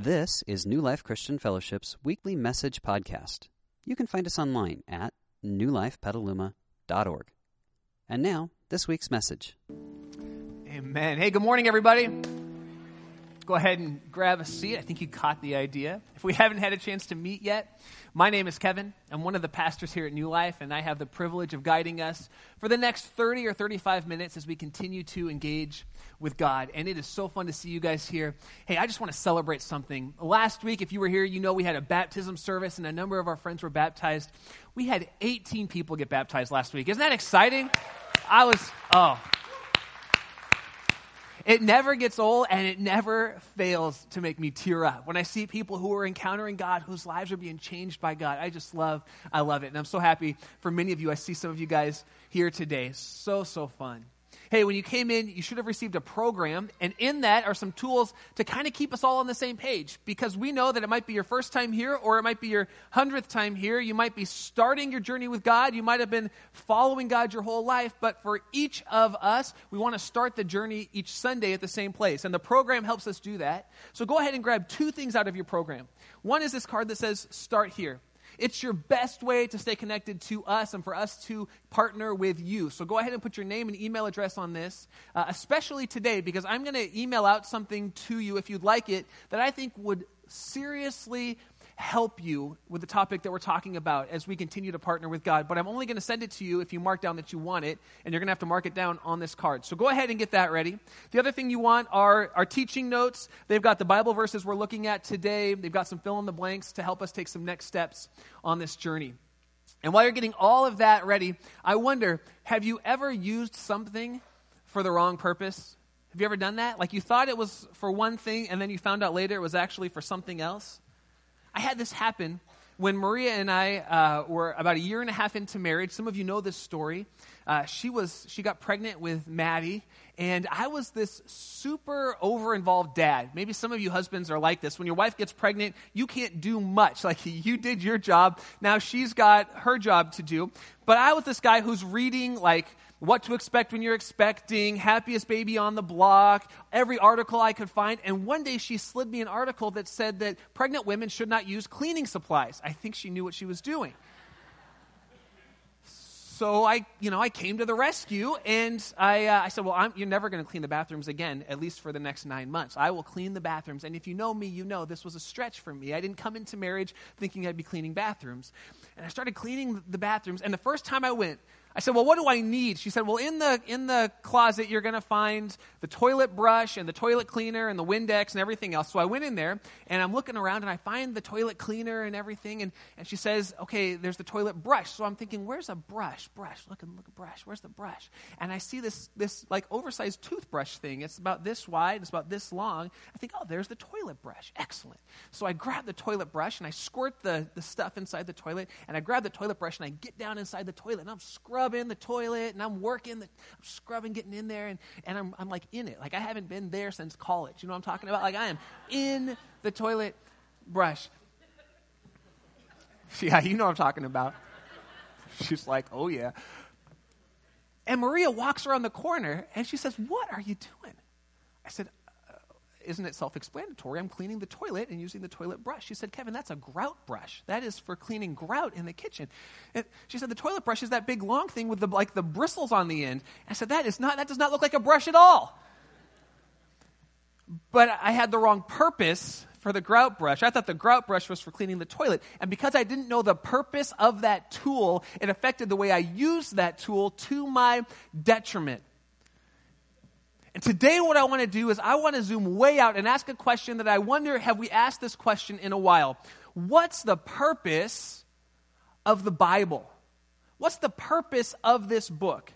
This is New Life Christian Fellowship's weekly message podcast. You can find us online at newlifepetaluma.org. And now, this week's message. Amen. Hey, good morning, everybody. Go ahead and grab a seat. I think you caught the idea. If we haven't had a chance to meet yet, my name is Kevin. I'm one of the pastors here at New Life, and I have the privilege of guiding us for the next 30 or 35 minutes as we continue to engage with God. And it is so fun to see you guys here. Hey, I just want to celebrate something. Last week, if you were here, you know we had a baptism service, and a number of our friends were baptized. We had 18 people get baptized last week. Isn't that exciting? I was, oh, it never gets old and it never fails to make me tear up. When I see people who are encountering God, whose lives are being changed by God, I just love, I love it. And I'm so happy for many of you. I see some of you guys here today. So, so fun. Hey, when you came in, you should have received a program, and in that are some tools to kind of keep us all on the same page because we know that it might be your first time here or it might be your hundredth time here. You might be starting your journey with God. You might have been following God your whole life, but for each of us, we want to start the journey each Sunday at the same place, and the program helps us do that. So go ahead and grab two things out of your program. One is this card that says Start Here. It's your best way to stay connected to us and for us to partner with you. So go ahead and put your name and email address on this, uh, especially today, because I'm going to email out something to you if you'd like it that I think would seriously help you with the topic that we're talking about as we continue to partner with God. But I'm only going to send it to you if you mark down that you want it, and you're going to have to mark it down on this card. So go ahead and get that ready. The other thing you want are our teaching notes. They've got the Bible verses we're looking at today, they've got some fill in the blanks to help us take some next steps on this journey. And while you're getting all of that ready, I wonder have you ever used something for the wrong purpose? Have you ever done that? Like you thought it was for one thing, and then you found out later it was actually for something else? I had this happen when Maria and I uh, were about a year and a half into marriage. Some of you know this story. Uh, she was she got pregnant with Maddie, and I was this super over involved dad. Maybe some of you husbands are like this. When your wife gets pregnant, you can't do much. Like you did your job, now she's got her job to do. But I was this guy who's reading like what to expect when you're expecting, happiest baby on the block, every article I could find. And one day she slid me an article that said that pregnant women should not use cleaning supplies. I think she knew what she was doing. So I, you know, I came to the rescue and I, uh, I said, well, I'm, you're never going to clean the bathrooms again, at least for the next nine months. I will clean the bathrooms. And if you know me, you know this was a stretch for me. I didn't come into marriage thinking I'd be cleaning bathrooms. And I started cleaning the bathrooms. And the first time I went, I said, Well, what do I need? She said, Well, in the, in the closet, you're going to find the toilet brush and the toilet cleaner and the Windex and everything else. So I went in there and I'm looking around and I find the toilet cleaner and everything. And, and she says, Okay, there's the toilet brush. So I'm thinking, Where's a brush? Brush. Look and look brush. Where's the brush? And I see this, this like oversized toothbrush thing. It's about this wide, it's about this long. I think, Oh, there's the toilet brush. Excellent. So I grab the toilet brush and I squirt the, the stuff inside the toilet. And I grab the toilet brush and I get down inside the toilet and I'm scrubbing scrubbing the toilet and I'm working, the, I'm scrubbing, getting in there, and, and I'm, I'm like in it. Like I haven't been there since college. You know what I'm talking about? Like I am in the toilet brush. Yeah, you know what I'm talking about. She's like, oh yeah. And Maria walks around the corner and she says, What are you doing? I said, isn't it self explanatory? I'm cleaning the toilet and using the toilet brush. She said, Kevin, that's a grout brush. That is for cleaning grout in the kitchen. And she said, the toilet brush is that big long thing with the, like the bristles on the end. I said, that is not, that does not look like a brush at all. But I had the wrong purpose for the grout brush. I thought the grout brush was for cleaning the toilet. And because I didn't know the purpose of that tool, it affected the way I used that tool to my detriment. Today, what I want to do is I want to zoom way out and ask a question that I wonder have we asked this question in a while? What's the purpose of the Bible? What's the purpose of this book?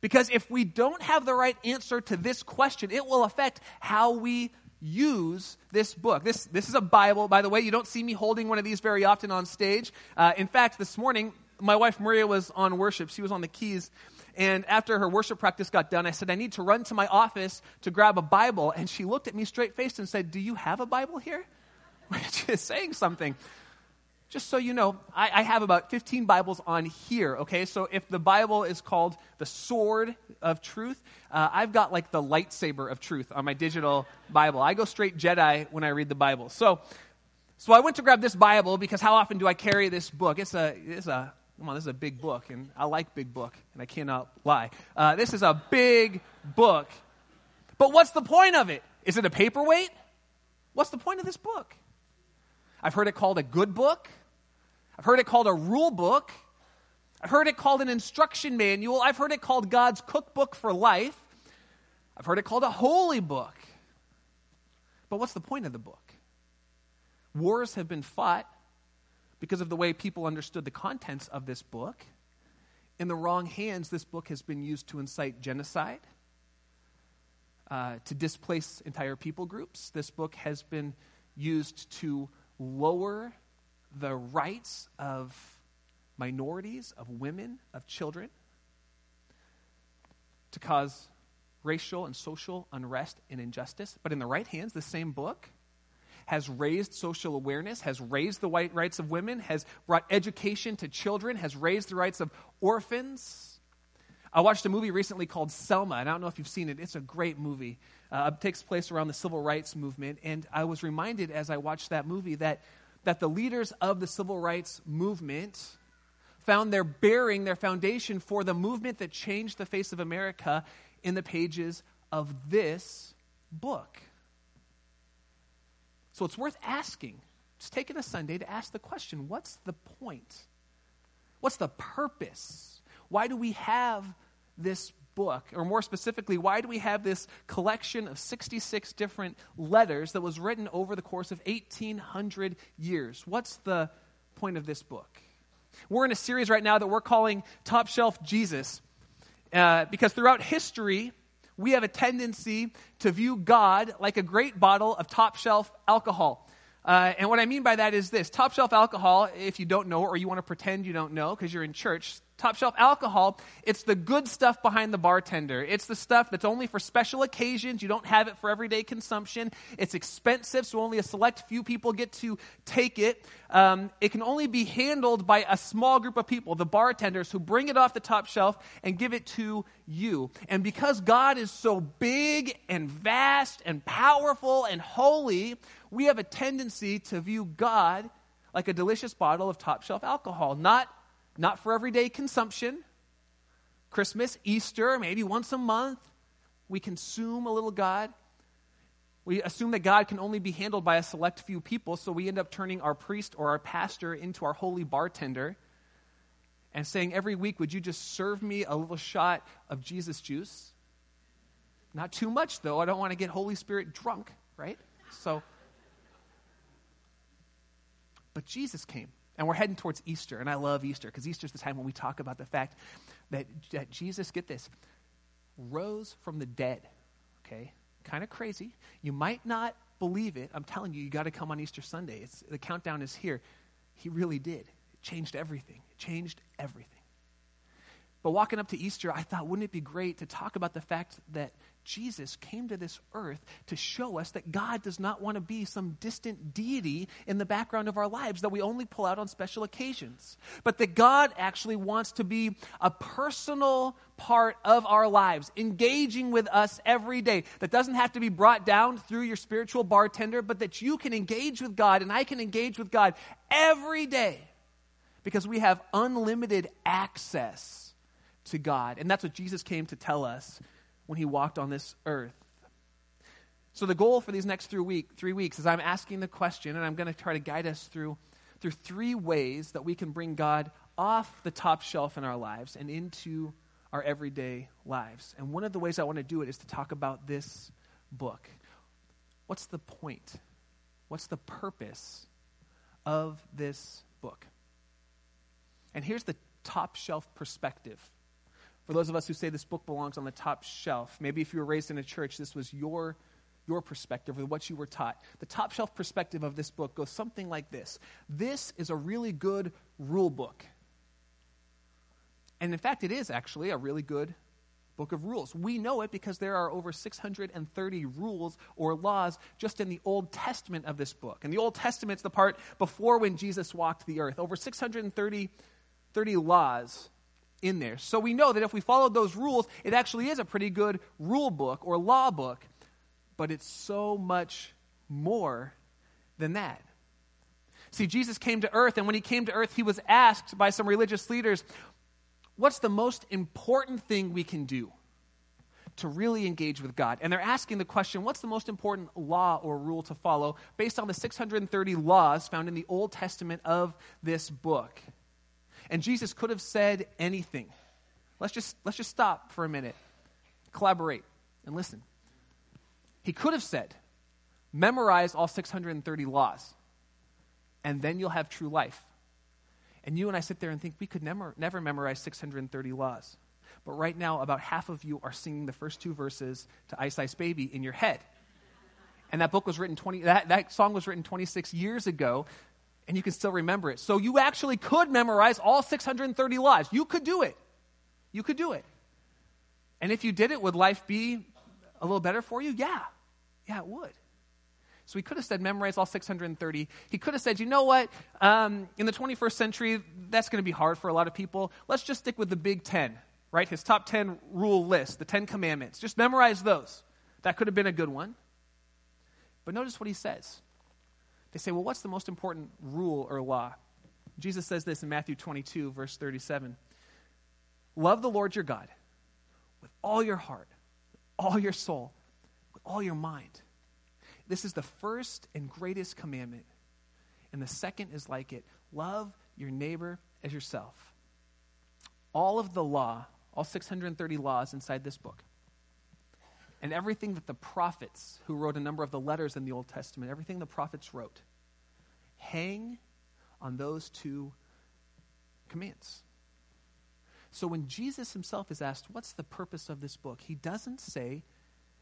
Because if we don't have the right answer to this question, it will affect how we use this book. This, this is a Bible, by the way. You don't see me holding one of these very often on stage. Uh, in fact, this morning, my wife Maria was on worship. She was on the keys. And after her worship practice got done, I said, I need to run to my office to grab a Bible. And she looked at me straight faced and said, Do you have a Bible here? Which is saying something. just so you know, I, I, have about 15 Bibles on here, okay? So if the Bible is called the sword of truth, uh, I've got like the lightsaber of truth on my digital Bible. I go straight Jedi when I read the Bible. So, so I went to grab this Bible because how often do I carry this book? It's a, it's a, come on, this is a big book, and I like big book, and I cannot lie. Uh, this is a big book. But what's the point of it? Is it a paperweight? What's the point of this book? I've heard it called a good book. I've heard it called a rule book. I've heard it called an instruction manual. I've heard it called God's cookbook for life. I've heard it called a holy book. But what's the point of the book? Wars have been fought because of the way people understood the contents of this book. In the wrong hands, this book has been used to incite genocide, uh, to displace entire people groups. This book has been used to lower the rights of minorities, of women, of children, to cause racial and social unrest and injustice. But in the right hands, the same book has raised social awareness, has raised the white rights of women, has brought education to children, has raised the rights of orphans. I watched a movie recently called Selma, and I don't know if you've seen it. It's a great movie. Uh, it takes place around the civil rights movement, and I was reminded as I watched that movie that that the leaders of the civil rights movement found their bearing, their foundation for the movement that changed the face of America in the pages of this book. So it's worth asking, just taking a Sunday to ask the question what's the point? What's the purpose? Why do we have this book? Or more specifically, why do we have this collection of 66 different letters that was written over the course of 1,800 years? What's the point of this book? We're in a series right now that we're calling Top Shelf Jesus uh, because throughout history, we have a tendency to view God like a great bottle of top shelf alcohol. Uh, and what I mean by that is this top shelf alcohol, if you don't know or you want to pretend you don't know because you're in church, top shelf alcohol, it's the good stuff behind the bartender. It's the stuff that's only for special occasions. You don't have it for everyday consumption. It's expensive, so only a select few people get to take it. Um, it can only be handled by a small group of people, the bartenders, who bring it off the top shelf and give it to you. And because God is so big and vast and powerful and holy, we have a tendency to view God like a delicious bottle of top shelf alcohol, not not for everyday consumption. Christmas, Easter, maybe once a month, we consume a little God. We assume that God can only be handled by a select few people, so we end up turning our priest or our pastor into our holy bartender and saying every week, Would you just serve me a little shot of Jesus juice? Not too much, though. I don't want to get Holy Spirit drunk, right? So, but Jesus came. And we're heading towards Easter, and I love Easter because Easter is the time when we talk about the fact that, that Jesus, get this, rose from the dead. Okay? Kind of crazy. You might not believe it. I'm telling you, you got to come on Easter Sunday. It's, the countdown is here. He really did. It changed everything. It changed everything. But walking up to Easter, I thought, wouldn't it be great to talk about the fact that Jesus came to this earth to show us that God does not want to be some distant deity in the background of our lives that we only pull out on special occasions, but that God actually wants to be a personal part of our lives, engaging with us every day. That doesn't have to be brought down through your spiritual bartender, but that you can engage with God and I can engage with God every day because we have unlimited access to God. And that's what Jesus came to tell us when he walked on this earth. So the goal for these next three, week, three weeks is I'm asking the question, and I'm going to try to guide us through, through three ways that we can bring God off the top shelf in our lives and into our everyday lives. And one of the ways I want to do it is to talk about this book. What's the point? What's the purpose of this book? And here's the top shelf perspective for those of us who say this book belongs on the top shelf, maybe if you were raised in a church, this was your, your perspective of what you were taught. The top shelf perspective of this book goes something like this This is a really good rule book. And in fact, it is actually a really good book of rules. We know it because there are over 630 rules or laws just in the Old Testament of this book. And the Old Testament's the part before when Jesus walked the earth. Over 630 30 laws in there. So we know that if we followed those rules, it actually is a pretty good rule book or law book, but it's so much more than that. See, Jesus came to earth, and when he came to earth, he was asked by some religious leaders, What's the most important thing we can do to really engage with God? And they're asking the question, What's the most important law or rule to follow based on the 630 laws found in the Old Testament of this book? And Jesus could have said anything. Let's just, let's just stop for a minute, collaborate, and listen. He could have said, Memorize all 630 laws and then you'll have true life. And you and I sit there and think we could never, never memorize 630 laws. But right now, about half of you are singing the first two verses to Ice Ice Baby in your head. And that book was written 20, that, that song was written 26 years ago, and you can still remember it. So you actually could memorize all 630 laws. You could do it. You could do it. And if you did it, would life be a little better for you? Yeah. Yeah, it would. So he could have said, memorize all 630. He could have said, you know what? Um, in the 21st century, that's going to be hard for a lot of people. Let's just stick with the big 10, right? His top 10 rule list, the 10 commandments. Just memorize those. That could have been a good one. But notice what he says. They say, well, what's the most important rule or law? Jesus says this in Matthew 22, verse 37. Love the Lord your God with all your heart, with all your soul, with all your mind. This is the first and greatest commandment. And the second is like it love your neighbor as yourself. All of the law, all 630 laws inside this book, and everything that the prophets, who wrote a number of the letters in the Old Testament, everything the prophets wrote, hang on those two commands. So when Jesus himself is asked, What's the purpose of this book? he doesn't say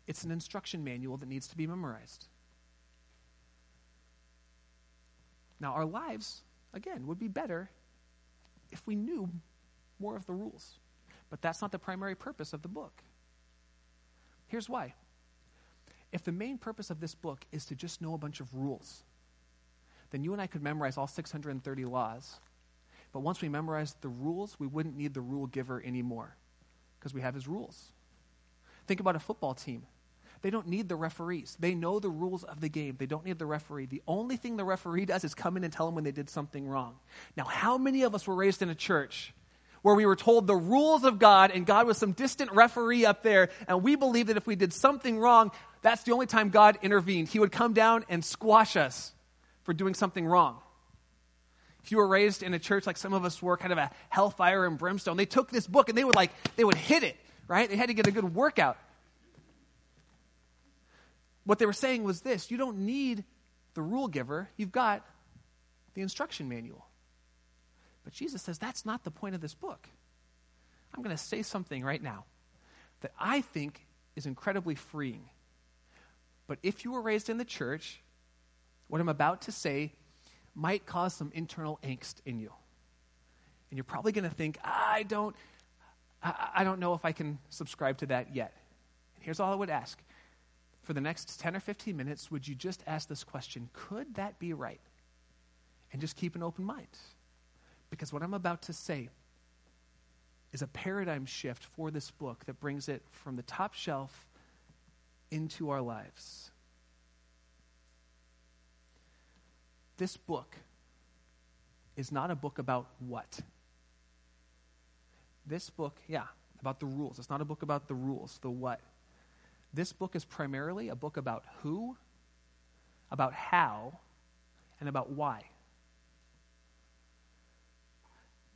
it's an instruction manual that needs to be memorized. Now, our lives, again, would be better if we knew more of the rules. But that's not the primary purpose of the book. Here's why. If the main purpose of this book is to just know a bunch of rules, then you and I could memorize all 630 laws. But once we memorize the rules, we wouldn't need the rule giver anymore because we have his rules. Think about a football team. They don't need the referees. They know the rules of the game. They don't need the referee. The only thing the referee does is come in and tell them when they did something wrong. Now, how many of us were raised in a church where we were told the rules of God and God was some distant referee up there, and we believed that if we did something wrong, that's the only time God intervened. He would come down and squash us for doing something wrong. If you were raised in a church like some of us were, kind of a hellfire and brimstone, they took this book and they would like, they would hit it, right? They had to get a good workout. What they were saying was this you don't need the rule giver, you've got the instruction manual. But Jesus says that's not the point of this book. I'm going to say something right now that I think is incredibly freeing. But if you were raised in the church, what I'm about to say might cause some internal angst in you. And you're probably going to think, I don't, I, I don't know if I can subscribe to that yet. And here's all I would ask for the next 10 or 15 minutes, would you just ask this question Could that be right? And just keep an open mind. Because what I'm about to say is a paradigm shift for this book that brings it from the top shelf into our lives. This book is not a book about what? This book, yeah, about the rules. It's not a book about the rules, the what. This book is primarily a book about who, about how, and about why.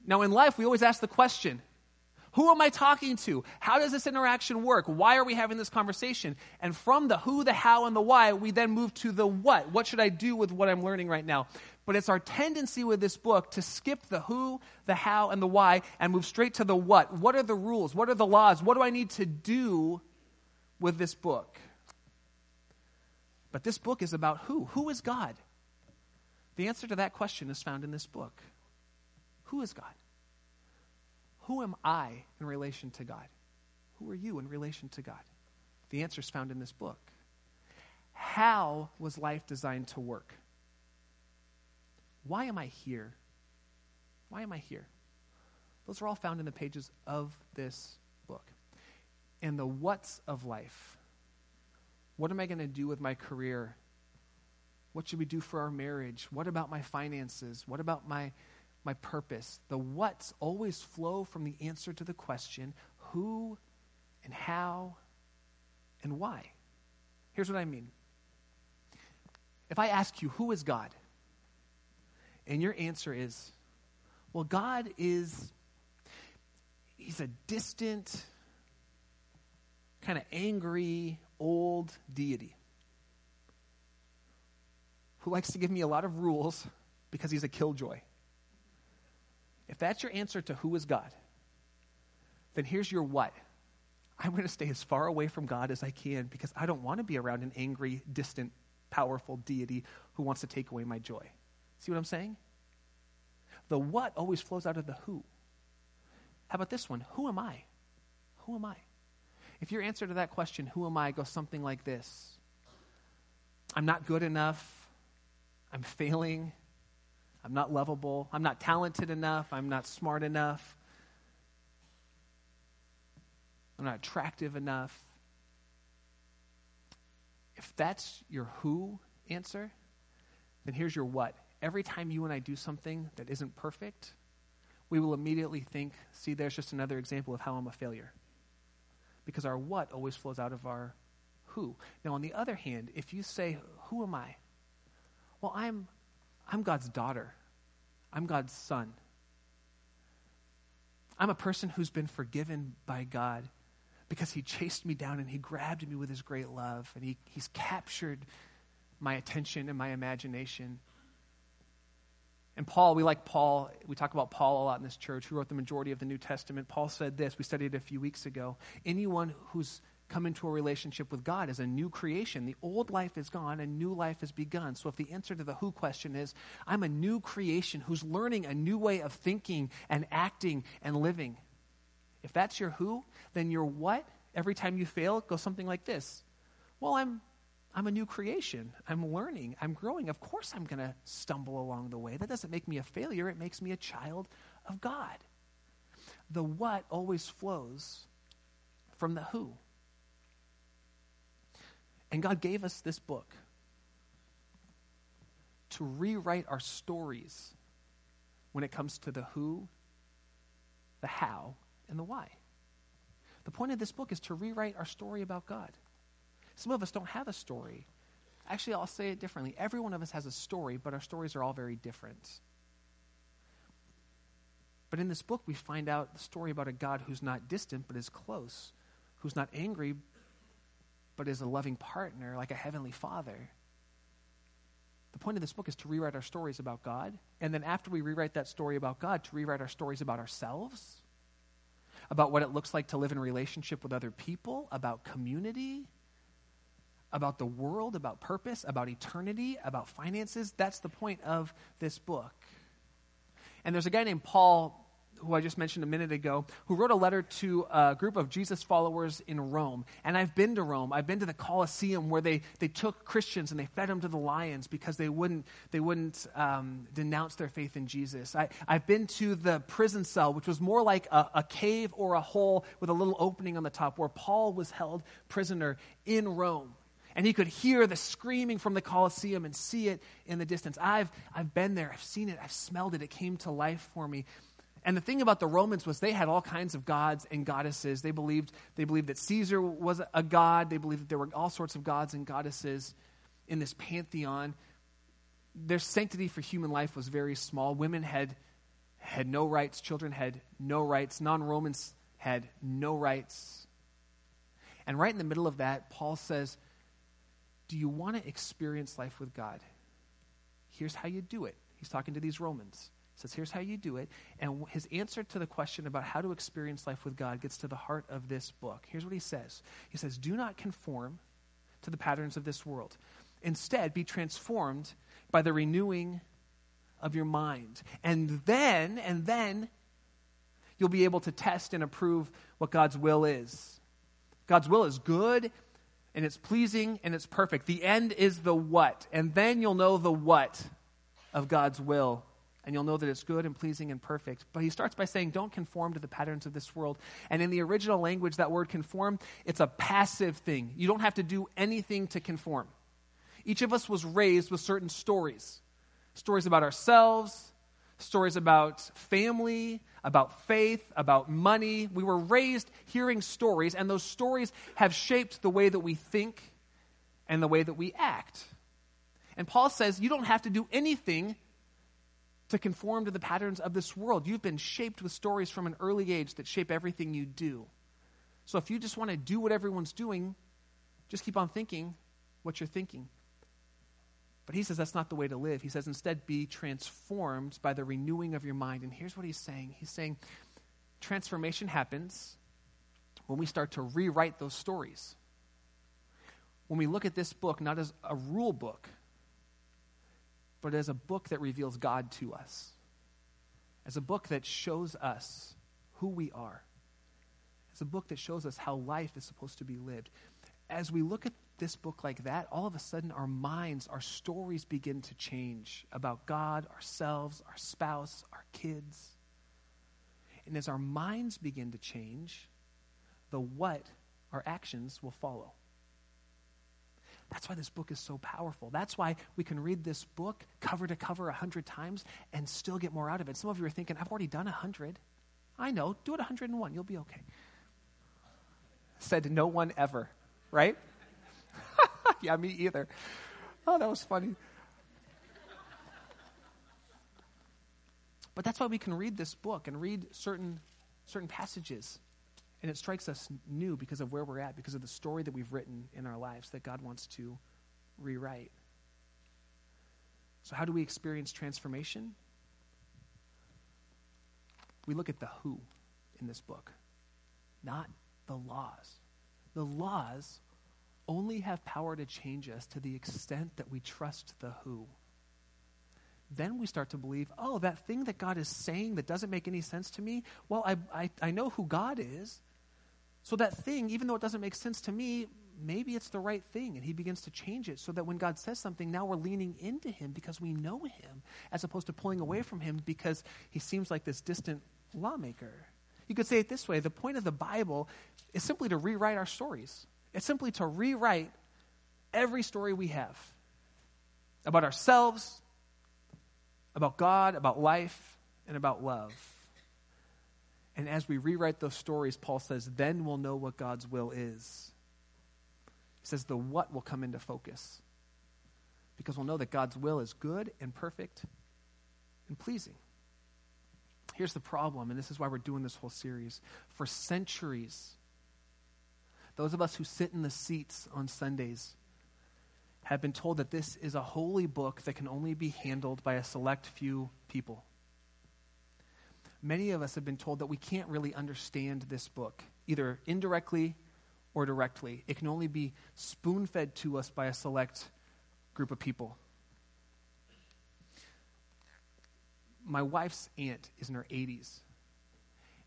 Now, in life, we always ask the question who am I talking to? How does this interaction work? Why are we having this conversation? And from the who, the how, and the why, we then move to the what. What should I do with what I'm learning right now? But it's our tendency with this book to skip the who, the how, and the why and move straight to the what. What are the rules? What are the laws? What do I need to do with this book. But this book is about who? Who is God? The answer to that question is found in this book. Who is God? Who am I in relation to God? Who are you in relation to God? The answer is found in this book. How was life designed to work? Why am I here? Why am I here? Those are all found in the pages of this book. And the what's of life. What am I going to do with my career? What should we do for our marriage? What about my finances? What about my, my purpose? The what's always flow from the answer to the question who and how and why. Here's what I mean. If I ask you, who is God? And your answer is, well, God is, he's a distant, kind of angry, old deity who likes to give me a lot of rules because he's a killjoy. If that's your answer to who is God, then here's your what. I'm going to stay as far away from God as I can because I don't want to be around an angry, distant, powerful deity who wants to take away my joy. See what I'm saying? The what always flows out of the who. How about this one? Who am I? Who am I? If your answer to that question, who am I, goes something like this I'm not good enough. I'm failing. I'm not lovable. I'm not talented enough. I'm not smart enough. I'm not attractive enough. If that's your who answer, then here's your what. Every time you and I do something that isn't perfect, we will immediately think, see, there's just another example of how I'm a failure. Because our what always flows out of our who. Now, on the other hand, if you say, Who am I? Well, I'm, I'm God's daughter, I'm God's son. I'm a person who's been forgiven by God because he chased me down and he grabbed me with his great love and he, he's captured my attention and my imagination. And Paul, we like Paul. We talk about Paul a lot in this church, who wrote the majority of the New Testament. Paul said this. We studied it a few weeks ago. Anyone who's come into a relationship with God as a new creation. The old life is gone and new life has begun. So if the answer to the who question is, I'm a new creation who's learning a new way of thinking and acting and living, if that's your who, then your what, every time you fail, goes something like this Well, I'm, I'm a new creation. I'm learning. I'm growing. Of course, I'm going to stumble along the way. That doesn't make me a failure, it makes me a child of God. The what always flows from the who. And God gave us this book to rewrite our stories when it comes to the who, the how, and the why. The point of this book is to rewrite our story about God. Some of us don't have a story. Actually, I'll say it differently. Every one of us has a story, but our stories are all very different. But in this book, we find out the story about a God who's not distant, but is close, who's not angry, but is a loving partner, like a heavenly father. The point of this book is to rewrite our stories about God. And then after we rewrite that story about God, to rewrite our stories about ourselves about what it looks like to live in relationship with other people, about community, about the world, about purpose, about eternity, about finances. That's the point of this book. And there's a guy named Paul who I just mentioned a minute ago, who wrote a letter to a group of Jesus followers in Rome. And I've been to Rome. I've been to the Colosseum where they, they took Christians and they fed them to the lions because they wouldn't, they wouldn't um, denounce their faith in Jesus. I, I've been to the prison cell, which was more like a, a cave or a hole with a little opening on the top where Paul was held prisoner in Rome and he could hear the screaming from the Colosseum and see it in the distance. I've, I've been there, I've seen it, I've smelled it, it came to life for me. And the thing about the Romans was they had all kinds of gods and goddesses. They believed, they believed that Caesar was a god. They believed that there were all sorts of gods and goddesses in this pantheon. Their sanctity for human life was very small. Women had, had no rights, children had no rights, non Romans had no rights. And right in the middle of that, Paul says, Do you want to experience life with God? Here's how you do it. He's talking to these Romans says, here's how you do it. And his answer to the question about how to experience life with God gets to the heart of this book. Here's what he says He says, Do not conform to the patterns of this world. Instead, be transformed by the renewing of your mind. And then, and then, you'll be able to test and approve what God's will is God's will is good and it's pleasing and it's perfect. The end is the what. And then you'll know the what of God's will. And you'll know that it's good and pleasing and perfect. But he starts by saying, don't conform to the patterns of this world. And in the original language, that word conform, it's a passive thing. You don't have to do anything to conform. Each of us was raised with certain stories stories about ourselves, stories about family, about faith, about money. We were raised hearing stories, and those stories have shaped the way that we think and the way that we act. And Paul says you don't have to do anything to conform to the patterns of this world. You've been shaped with stories from an early age that shape everything you do. So if you just want to do what everyone's doing, just keep on thinking what you're thinking. But he says that's not the way to live. He says instead be transformed by the renewing of your mind. And here's what he's saying He's saying transformation happens when we start to rewrite those stories. When we look at this book not as a rule book, but as a book that reveals God to us, as a book that shows us who we are, as a book that shows us how life is supposed to be lived. As we look at this book like that, all of a sudden our minds, our stories begin to change about God, ourselves, our spouse, our kids. And as our minds begin to change, the what, our actions will follow. That's why this book is so powerful. That's why we can read this book cover to cover a hundred times and still get more out of it. Some of you are thinking, I've already done a hundred. I know, do it 101. You'll be okay. Said no one ever, right? yeah, me either. Oh, that was funny. But that's why we can read this book and read certain, certain passages. And it strikes us new because of where we're at, because of the story that we've written in our lives that God wants to rewrite. So, how do we experience transformation? We look at the who in this book, not the laws. The laws only have power to change us to the extent that we trust the who. Then we start to believe, oh, that thing that God is saying that doesn't make any sense to me, well, I, I, I know who God is. So that thing, even though it doesn't make sense to me, maybe it's the right thing. And he begins to change it so that when God says something, now we're leaning into him because we know him, as opposed to pulling away from him because he seems like this distant lawmaker. You could say it this way the point of the Bible is simply to rewrite our stories. It's simply to rewrite every story we have about ourselves, about God, about life, and about love. And as we rewrite those stories, Paul says, then we'll know what God's will is. He says the what will come into focus. Because we'll know that God's will is good and perfect and pleasing. Here's the problem, and this is why we're doing this whole series. For centuries, those of us who sit in the seats on Sundays have been told that this is a holy book that can only be handled by a select few people. Many of us have been told that we can't really understand this book, either indirectly or directly. It can only be spoon fed to us by a select group of people. My wife's aunt is in her 80s.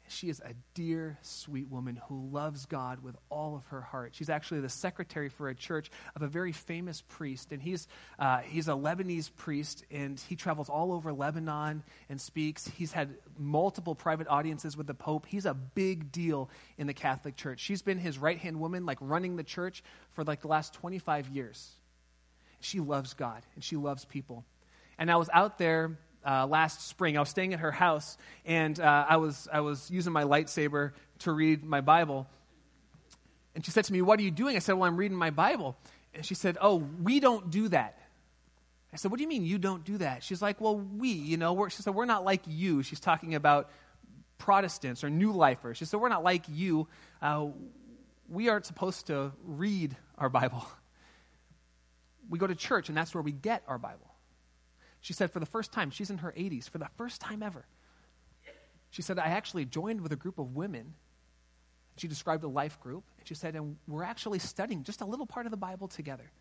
She is a dear, sweet woman who loves God with all of her heart. She's actually the secretary for a church of a very famous priest, and he's, uh, he's a Lebanese priest, and he travels all over Lebanon and speaks. He's had multiple private audiences with the Pope. He's a big deal in the Catholic Church. She's been his right hand woman, like running the church for like the last 25 years. She loves God, and she loves people. And I was out there uh, last spring. I was staying at her house, and uh, I, was, I was using my lightsaber to read my Bible. And she said to me, What are you doing? I said, Well, I'm reading my Bible. And she said, Oh, we don't do that. I said, What do you mean you don't do that? She's like, Well, we, you know, we're, she said, We're not like you. She's talking about Protestants or New Lifers. She said, We're not like you. Uh, we aren't supposed to read our Bible. We go to church, and that's where we get our Bible. She said, for the first time, she's in her 80s, for the first time ever. She said, I actually joined with a group of women. She described a life group. And she said, and we're actually studying just a little part of the Bible together.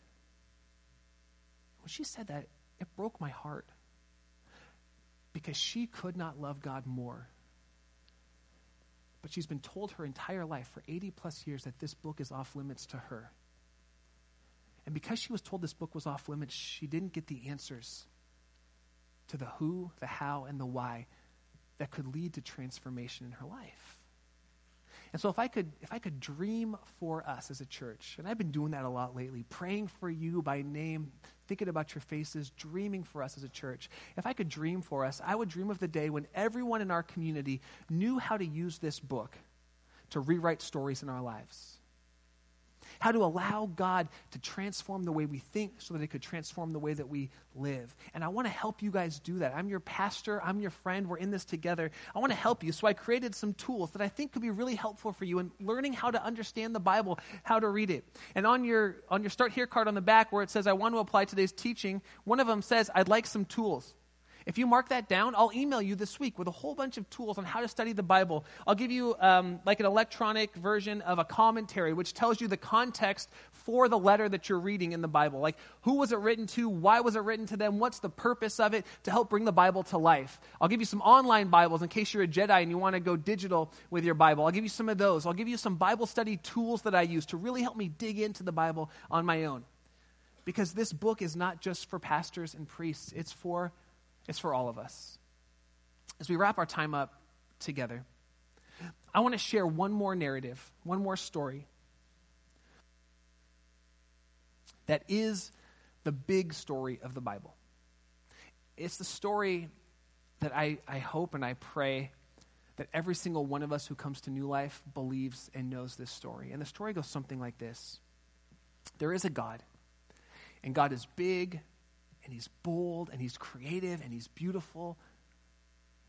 When she said that, it broke my heart because she could not love God more But she's been told her entire life, for 80 plus years, that this book is off limits to her. And because she was told this book was off limits, she didn't get the answers to the who, the how, and the why that could lead to transformation in her life. And so if I could if I could dream for us as a church, and I've been doing that a lot lately, praying for you by name, thinking about your faces, dreaming for us as a church. If I could dream for us, I would dream of the day when everyone in our community knew how to use this book to rewrite stories in our lives how to allow God to transform the way we think so that it could transform the way that we live. And I want to help you guys do that. I'm your pastor, I'm your friend, we're in this together. I want to help you. So I created some tools that I think could be really helpful for you in learning how to understand the Bible, how to read it. And on your on your start here card on the back where it says I want to apply today's teaching, one of them says I'd like some tools. If you mark that down, I'll email you this week with a whole bunch of tools on how to study the Bible. I'll give you um, like an electronic version of a commentary, which tells you the context for the letter that you're reading in the Bible. Like, who was it written to? Why was it written to them? What's the purpose of it to help bring the Bible to life? I'll give you some online Bibles in case you're a Jedi and you want to go digital with your Bible. I'll give you some of those. I'll give you some Bible study tools that I use to really help me dig into the Bible on my own. Because this book is not just for pastors and priests, it's for it's for all of us. As we wrap our time up together, I want to share one more narrative, one more story that is the big story of the Bible. It's the story that I, I hope and I pray that every single one of us who comes to New Life believes and knows this story. And the story goes something like this There is a God, and God is big and he's bold and he's creative and he's beautiful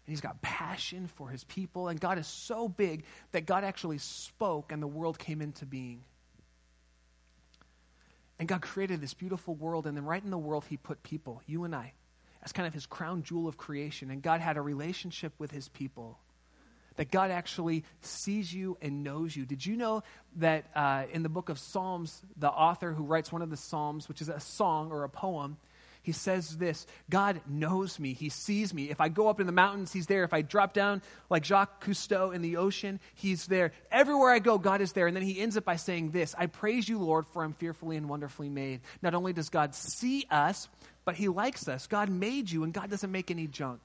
and he's got passion for his people. And God is so big that God actually spoke and the world came into being. And God created this beautiful world, and then right in the world, he put people, you and I, as kind of his crown jewel of creation. And God had a relationship with his people. That God actually sees you and knows you. Did you know that uh, in the book of Psalms, the author who writes one of the Psalms, which is a song or a poem, he says this God knows me. He sees me. If I go up in the mountains, He's there. If I drop down like Jacques Cousteau in the ocean, He's there. Everywhere I go, God is there. And then he ends up by saying this I praise you, Lord, for I'm fearfully and wonderfully made. Not only does God see us, but He likes us. God made you, and God doesn't make any junk.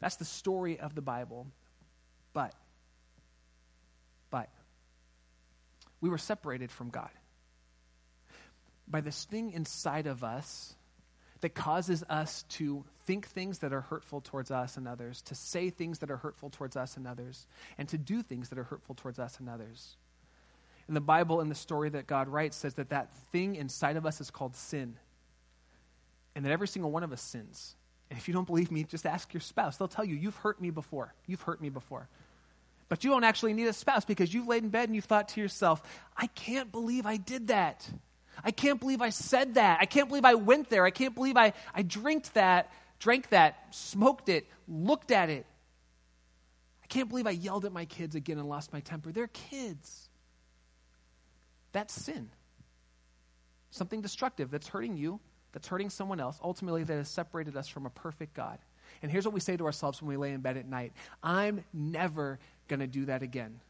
That's the story of the Bible. But, but, we were separated from God by this thing inside of us that causes us to think things that are hurtful towards us and others, to say things that are hurtful towards us and others, and to do things that are hurtful towards us and others. And the Bible, in the story that God writes, says that that thing inside of us is called sin. And that every single one of us sins. And if you don't believe me, just ask your spouse. They'll tell you, you've hurt me before. You've hurt me before. But you don't actually need a spouse because you've laid in bed and you've thought to yourself, I can't believe I did that. I can't believe I said that. I can't believe I went there. I can't believe I, I drank that, drank that, smoked it, looked at it. I can't believe I yelled at my kids again and lost my temper. They're kids. That's sin. Something destructive that's hurting you, that's hurting someone else, ultimately, that has separated us from a perfect God. And here's what we say to ourselves when we lay in bed at night I'm never going to do that again.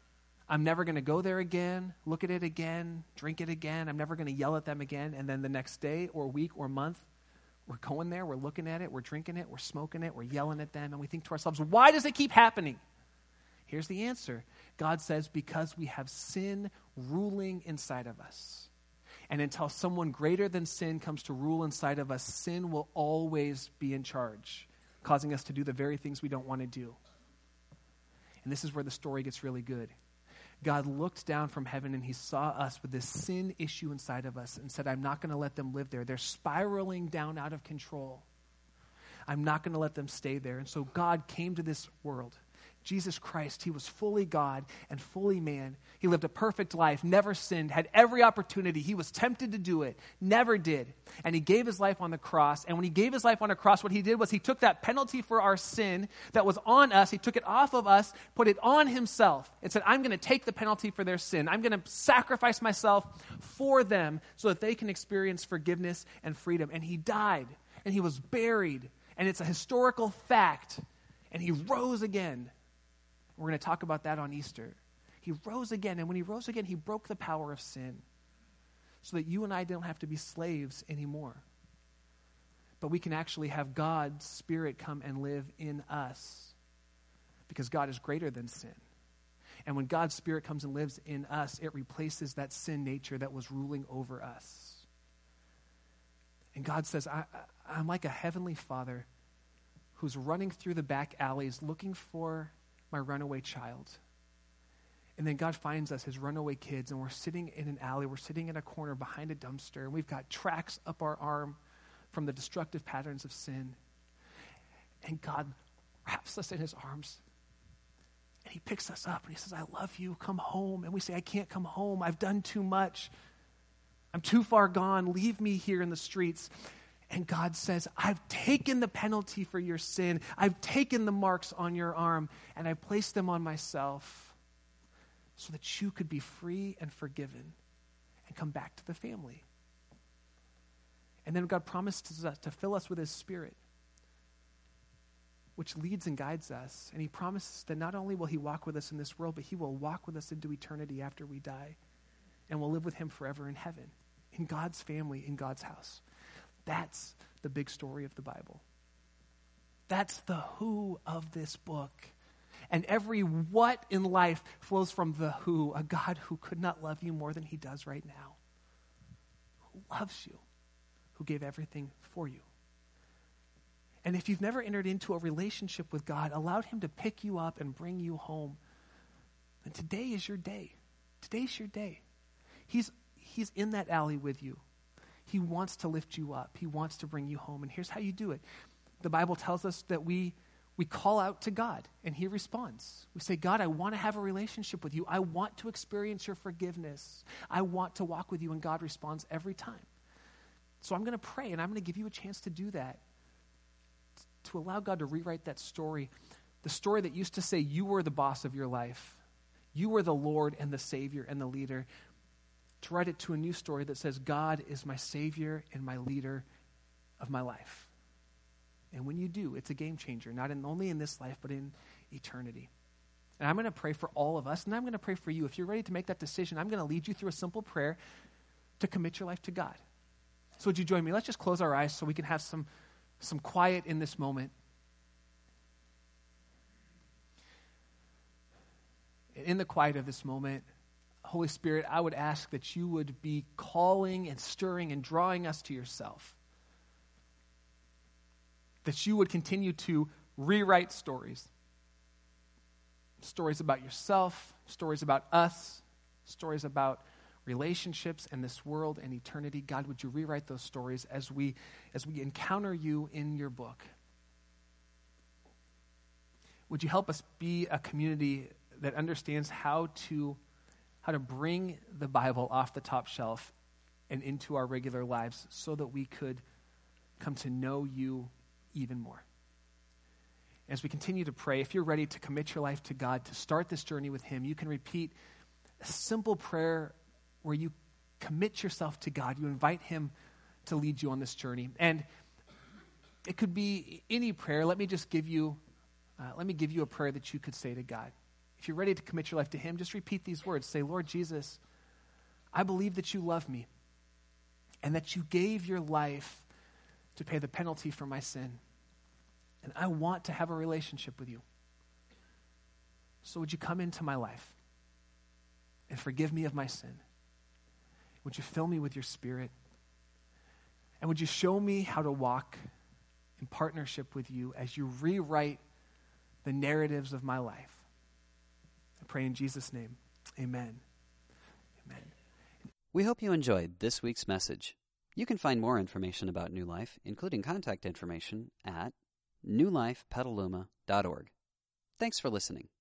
I'm never going to go there again, look at it again, drink it again. I'm never going to yell at them again. And then the next day or week or month, we're going there, we're looking at it, we're drinking it, we're smoking it, we're yelling at them, and we think to ourselves, why does it keep happening? Here's the answer God says, because we have sin ruling inside of us. And until someone greater than sin comes to rule inside of us, sin will always be in charge, causing us to do the very things we don't want to do. And this is where the story gets really good. God looked down from heaven and he saw us with this sin issue inside of us and said, I'm not going to let them live there. They're spiraling down out of control. I'm not going to let them stay there. And so God came to this world Jesus Christ, he was fully God and fully man. He lived a perfect life, never sinned, had every opportunity. He was tempted to do it, never did. And he gave his life on the cross. And when he gave his life on the cross, what he did was he took that penalty for our sin that was on us, he took it off of us, put it on himself, and said, I'm going to take the penalty for their sin. I'm going to sacrifice myself for them so that they can experience forgiveness and freedom. And he died, and he was buried. And it's a historical fact. And he rose again We're going to talk about that on Easter. He rose again, and when he rose again, he broke the power of sin so that you and I don't have to be slaves anymore. But we can actually have God's Spirit come and live in us because God is greater than sin. And when God's Spirit comes and lives in us, it replaces that sin nature that was ruling over us. And God says, I, am like a heavenly father who's running through the back alleys looking for my runaway child. And then God finds us, his runaway kids, and we're sitting in an alley, we're sitting in a corner behind a dumpster, and we've got tracks up our arm from the destructive patterns of sin. And God wraps us in his arms. And he picks us up and he says, I love you, come home. And we say, I can't come home, I've done too much. I'm too far gone. Leave me here in the streets. And God says, I've taken the penalty for your sin. I've taken the marks on your arm, and I've placed them on myself so that you could be free and forgiven and come back to the family. And then God promises us to fill us with His Spirit, which leads and guides us. And He promises that not only will He walk with us in this world, but He will walk with us into eternity after we die. And we'll live with Him forever in heaven in God's family, in God's house. That's the big story of the Bible. That's the who of this book. And every what in life flows from the who, a God who could not love you more than he does right now, who loves you, who gave everything for you. And if you've never entered into a relationship with God, allowed him to pick you up and bring you home, then today is your day. Today's your day. He's He's in that alley with you. He wants to lift you up. He wants to bring you home. And here's how you do it. The Bible tells us that we we call out to God and he responds. We say, "God, I want to have a relationship with you. I want to experience your forgiveness. I want to walk with you." And God responds every time. So I'm going to pray and I'm going to give you a chance to do that. To allow God to rewrite that story, the story that used to say you were the boss of your life. You were the Lord and the Savior and the leader to write it to a new story that says, God is my Savior and my leader of my life. And when you do, it's a game changer, not in, only in this life, but in eternity. And I'm going to pray for all of us, and I'm going to pray for you. If you're ready to make that decision, I'm going to lead you through a simple prayer to commit your life to God. So, would you join me? Let's just close our eyes so we can have some, some quiet in this moment. In the quiet of this moment, Holy Spirit, I would ask that you would be calling and stirring and drawing us to yourself. That you would continue to rewrite stories stories about yourself, stories about us, stories about relationships and this world and eternity. God, would you rewrite those stories as we as we encounter you in your book? Would you help us be a community that understands how to how to bring the Bible off the top shelf and into our regular lives so that we could come to know you even more. As we continue to pray, if you're ready to commit your life to God, to start this journey with Him, you can repeat a simple prayer where you commit yourself to God. You invite Him to lead you on this journey. And it could be any prayer. Let me just give you, uh, let me give you a prayer that you could say to God. If you're ready to commit your life to Him, just repeat these words. Say, Lord Jesus, I believe that you love me and that you gave your life to pay the penalty for my sin. And I want to have a relationship with you. So would you come into my life and forgive me of my sin? Would you fill me with your spirit? And would you show me how to walk in partnership with you as you rewrite the narratives of my life? I pray in Jesus' name. Amen. Amen. We hope you enjoyed this week's message. You can find more information about New Life, including contact information, at newlifepetaluma.org. Thanks for listening.